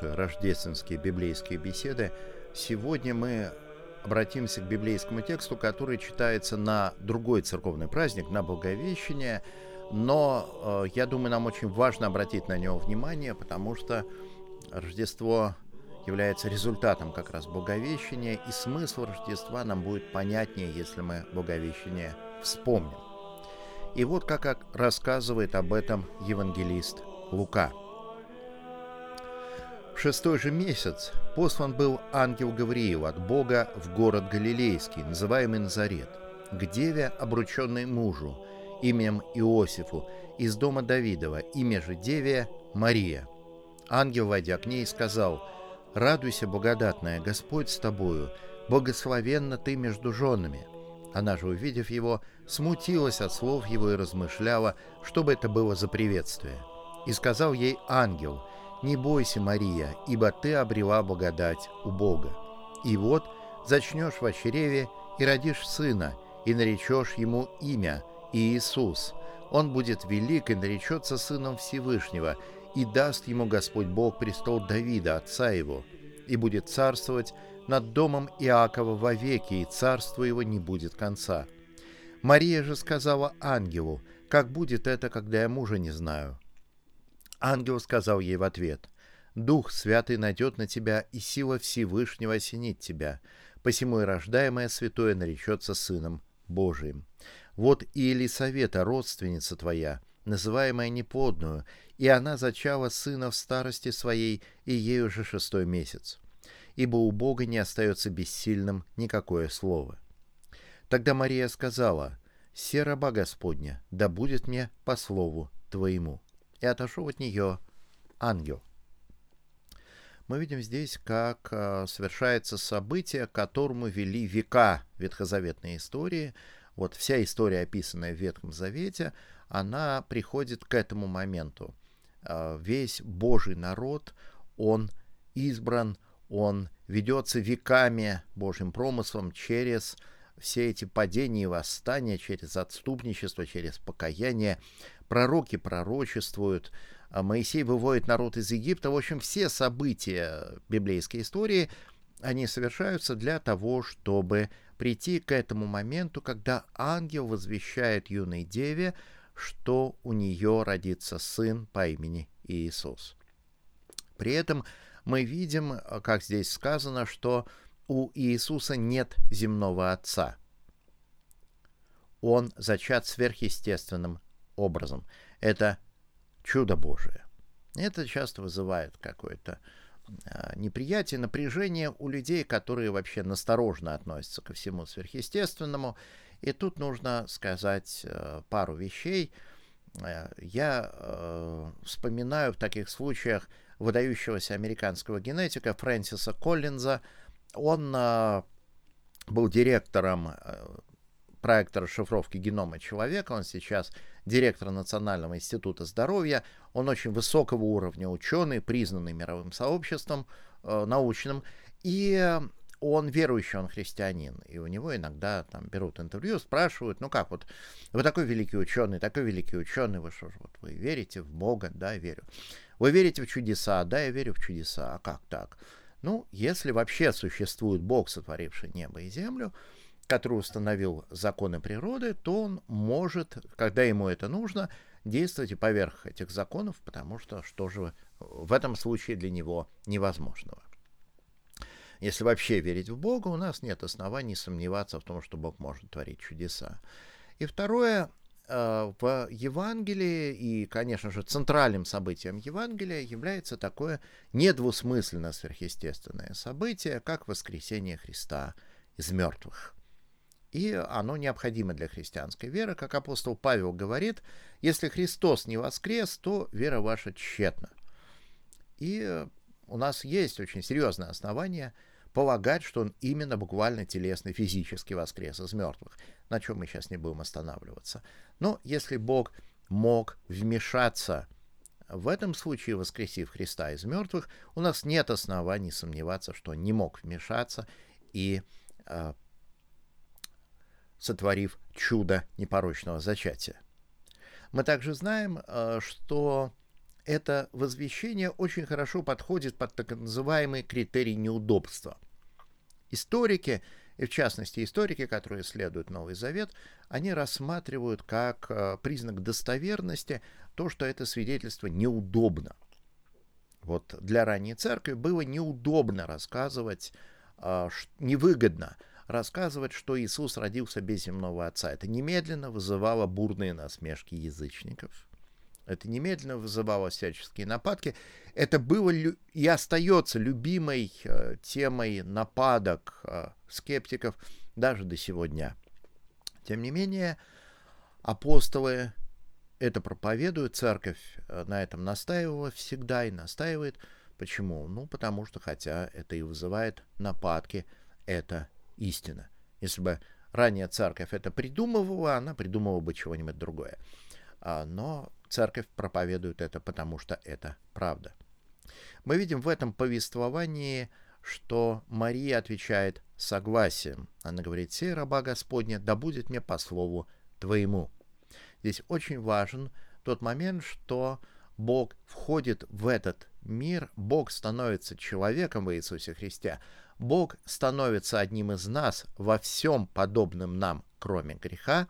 наши рождественские библейские беседы. Сегодня мы обратимся к библейскому тексту, который читается на другой церковный праздник, на Благовещение, но э, я думаю, нам очень важно обратить на него внимание, потому что Рождество является результатом как раз Благовещения, и смысл Рождества нам будет понятнее, если мы Благовещение вспомним. И вот как рассказывает об этом евангелист Лука. В шестой же месяц послан был ангел Гавриил от Бога в город Галилейский, называемый Назарет, к деве, обрученной мужу, именем Иосифу, из дома Давидова, имя же деве Мария. Ангел, войдя к ней, сказал, «Радуйся, благодатная, Господь с тобою, благословенна ты между женами». Она же, увидев его, смутилась от слов его и размышляла, что бы это было за приветствие. И сказал ей ангел, «Не бойся, Мария, ибо ты обрела благодать у Бога. И вот зачнешь в чреве и родишь сына, и наречешь ему имя Иисус. Он будет велик и наречется сыном Всевышнего, и даст ему Господь Бог престол Давида, отца его, и будет царствовать над домом Иакова вовеки, и царство его не будет конца. Мария же сказала ангелу, «Как будет это, когда я мужа не знаю?» Ангел сказал ей в ответ, «Дух Святый найдет на тебя, и сила Всевышнего осенит тебя, посему и рождаемое святое наречется Сыном Божиим. Вот и Елисавета, родственница твоя, называемая неплодную, и она зачала сына в старости своей, и ей уже шестой месяц. Ибо у Бога не остается бессильным никакое слово. Тогда Мария сказала, «Се раба Господня, да будет мне по слову Твоему». И отошел от нее ангел. Мы видим здесь, как э, совершается событие, к которому вели века ветхозаветной истории – вот вся история, описанная в Ветхом Завете, она приходит к этому моменту. А, весь Божий народ, он избран, он ведется веками Божьим промыслом через все эти падения и восстания, через отступничество, через покаяние. Пророки пророчествуют, а Моисей выводит народ из Египта. В общем, все события библейской истории, они совершаются для того, чтобы прийти к этому моменту, когда ангел возвещает юной деве, что у нее родится сын по имени Иисус. При этом мы видим, как здесь сказано, что у Иисуса нет земного отца. Он зачат сверхъестественным образом. Это чудо Божие. Это часто вызывает какое-то а, неприятие, напряжение у людей, которые вообще насторожно относятся ко всему сверхъестественному. И тут нужно сказать э, пару вещей. Э, я э, вспоминаю в таких случаях выдающегося американского генетика Фрэнсиса Коллинза. Он был директором проекта расшифровки генома человека. Он сейчас директор Национального института здоровья. Он очень высокого уровня ученый, признанный мировым сообществом э, научным. И он верующий, он христианин, и у него иногда там берут интервью, спрашивают, ну как вот, вы такой великий ученый, такой великий ученый, вы что ж, вот вы верите в Бога? Да, я верю. Вы верите в чудеса? Да, я верю в чудеса. А как так? Ну, если вообще существует Бог, сотворивший небо и землю, который установил законы природы, то он может, когда ему это нужно, действовать и поверх этих законов, потому что что же в этом случае для него невозможного. Если вообще верить в Бога, у нас нет оснований сомневаться в том, что Бог может творить чудеса. И второе, в Евангелии и, конечно же, центральным событием Евангелия является такое недвусмысленно сверхъестественное событие, как воскресение Христа из мертвых. И оно необходимо для христианской веры. Как апостол Павел говорит, если Христос не воскрес, то вера ваша тщетна. И у нас есть очень серьезное основание полагать, что он именно буквально телесно, физически воскрес из мертвых, на чем мы сейчас не будем останавливаться. Но если Бог мог вмешаться в этом случае, воскресив Христа из мертвых, у нас нет оснований сомневаться, что не мог вмешаться и э, сотворив чудо непорочного зачатия. Мы также знаем, э, что это возвещение очень хорошо подходит под так называемый критерий неудобства. Историки, и в частности историки, которые исследуют Новый Завет, они рассматривают как э, признак достоверности то, что это свидетельство неудобно. Вот для ранней церкви было неудобно рассказывать, э, невыгодно рассказывать, что Иисус родился без земного Отца. Это немедленно вызывало бурные насмешки язычников – это немедленно вызывало всяческие нападки. Это было и остается любимой э, темой нападок э, скептиков даже до сегодня. Тем не менее, апостолы это проповедуют, церковь э, на этом настаивала всегда и настаивает. Почему? Ну, потому что, хотя это и вызывает нападки, это истина. Если бы ранее церковь это придумывала, она придумывала бы чего-нибудь другое. А, но церковь проповедует это, потому что это правда. Мы видим в этом повествовании, что Мария отвечает согласием. Она говорит, «Сей раба Господня, да будет мне по слову твоему». Здесь очень важен тот момент, что Бог входит в этот мир, Бог становится человеком в Иисусе Христе, Бог становится одним из нас во всем подобным нам, кроме греха,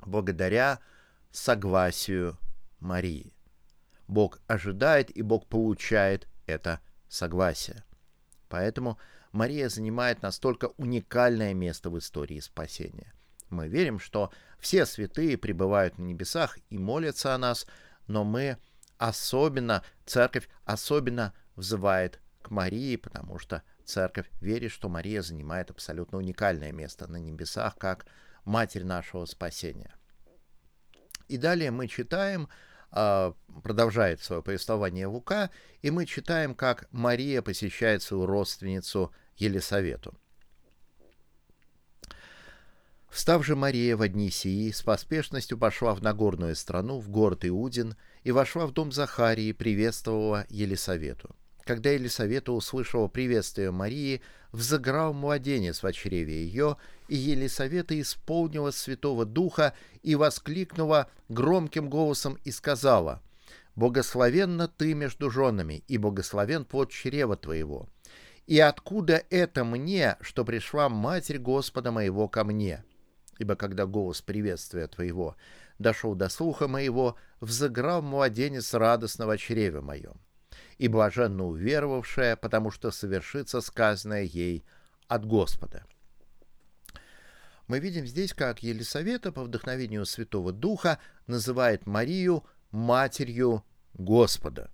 благодаря согласию Марии. Бог ожидает и Бог получает это согласие. Поэтому Мария занимает настолько уникальное место в истории спасения. Мы верим, что все святые пребывают на небесах и молятся о нас, но мы особенно, церковь особенно взывает к Марии, потому что церковь верит, что Мария занимает абсолютно уникальное место на небесах, как Матерь нашего спасения. И далее мы читаем, а, продолжает свое повествование Лука, и мы читаем, как Мария посещает свою родственницу Елисавету. Встав же Мария в одни сии, с поспешностью пошла в Нагорную страну, в город Иудин, и вошла в дом Захарии, приветствовала Елисавету. Когда Елисавета услышала приветствие Марии, взыграл младенец в чреве ее, и Елисавета исполнила Святого Духа и воскликнула громким голосом и сказала, «Благословенна ты между женами, и благословен плод чрева твоего. И откуда это мне, что пришла Матерь Господа моего ко мне? Ибо когда голос приветствия твоего дошел до слуха моего, взыграл младенец радостного чреве моем и блаженно уверовавшая, потому что совершится сказанное ей от Господа. Мы видим здесь, как Елисавета по вдохновению Святого Духа называет Марию матерью Господа.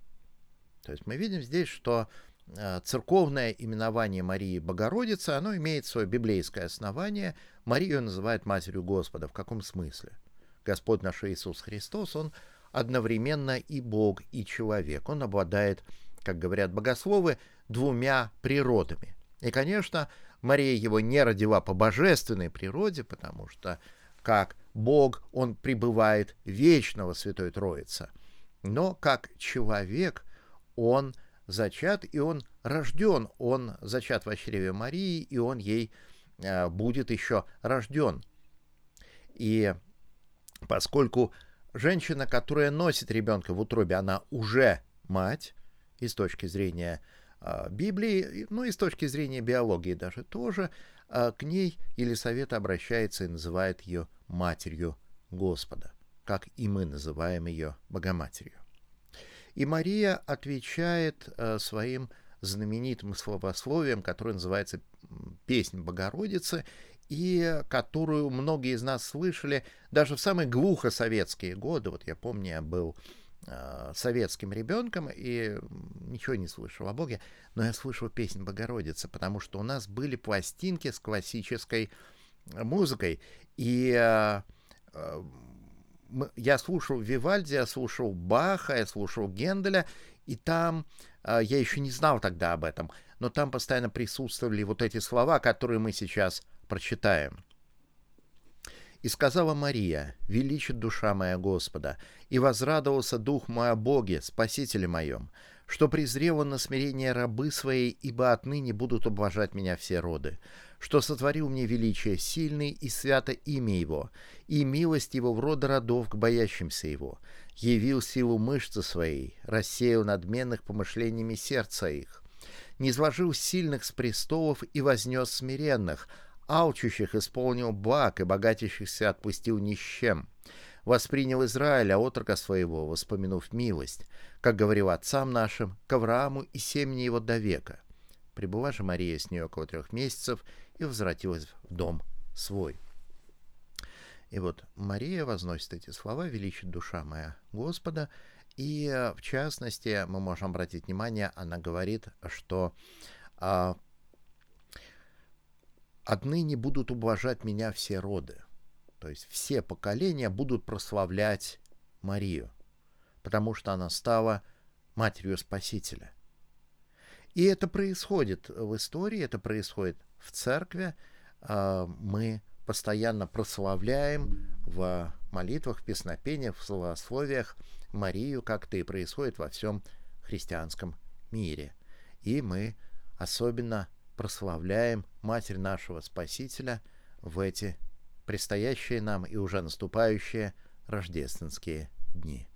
То есть мы видим здесь, что э, церковное именование Марии Богородицы, оно имеет свое библейское основание. Марию называют матерью Господа. В каком смысле? Господь наш Иисус Христос, Он одновременно и Бог, и человек. Он обладает, как говорят богословы, двумя природами. И, конечно, Мария его не родила по божественной природе, потому что как Бог, он пребывает вечного Святой Троица. Но как человек, он зачат, и он рожден. Он зачат в чреве Марии, и он ей э, будет еще рожден. И поскольку женщина, которая носит ребенка в утробе, она уже мать, и с точки зрения э, Библии, ну и с точки зрения биологии даже тоже, э, к ней Елисавета обращается и называет ее матерью Господа, как и мы называем ее Богоматерью. И Мария отвечает э, своим знаменитым словословием, которое называется «Песнь Богородицы», и которую многие из нас слышали даже в самые глухо советские годы. Вот я помню, я был э, советским ребенком и ничего не слышал о Боге, но я слышал песнь Богородицы, потому что у нас были пластинки с классической музыкой, и э, э, я слушал Вивальди, я слушал Баха, я слушал Генделя, и там, э, я еще не знал тогда об этом, но там постоянно присутствовали вот эти слова, которые мы сейчас прочитаем. «И сказала Мария, величит душа моя Господа, и возрадовался дух мой о Боге, Спасителе моем, что презрело на смирение рабы своей, ибо отныне будут облажать меня все роды, что сотворил мне величие сильный и свято имя Его, и милость Его в рода родов к боящимся Его, явил силу мышцы своей, рассеял надменных помышлениями сердца их, низложил сильных с престолов и вознес смиренных, алчущих исполнил благ и богатящихся отпустил нищем, воспринял Израиля, отрока своего, воспомянув милость, как говорил отцам нашим, к Аврааму и семени его до века. Прибыла же Мария с нее около трех месяцев и возвратилась в дом свой. И вот Мария возносит эти слова «Величит душа моя Господа», и в частности мы можем обратить внимание, она говорит, что а, «отныне будут ублажать меня все роды». То есть все поколения будут прославлять Марию, потому что она стала матерью Спасителя. И это происходит в истории, это происходит в церкви. А, мы постоянно прославляем в молитвах, в песнопениях, в словословиях Марию, как это и происходит во всем христианском мире. И мы особенно прославляем Матерь нашего Спасителя в эти предстоящие нам и уже наступающие рождественские дни.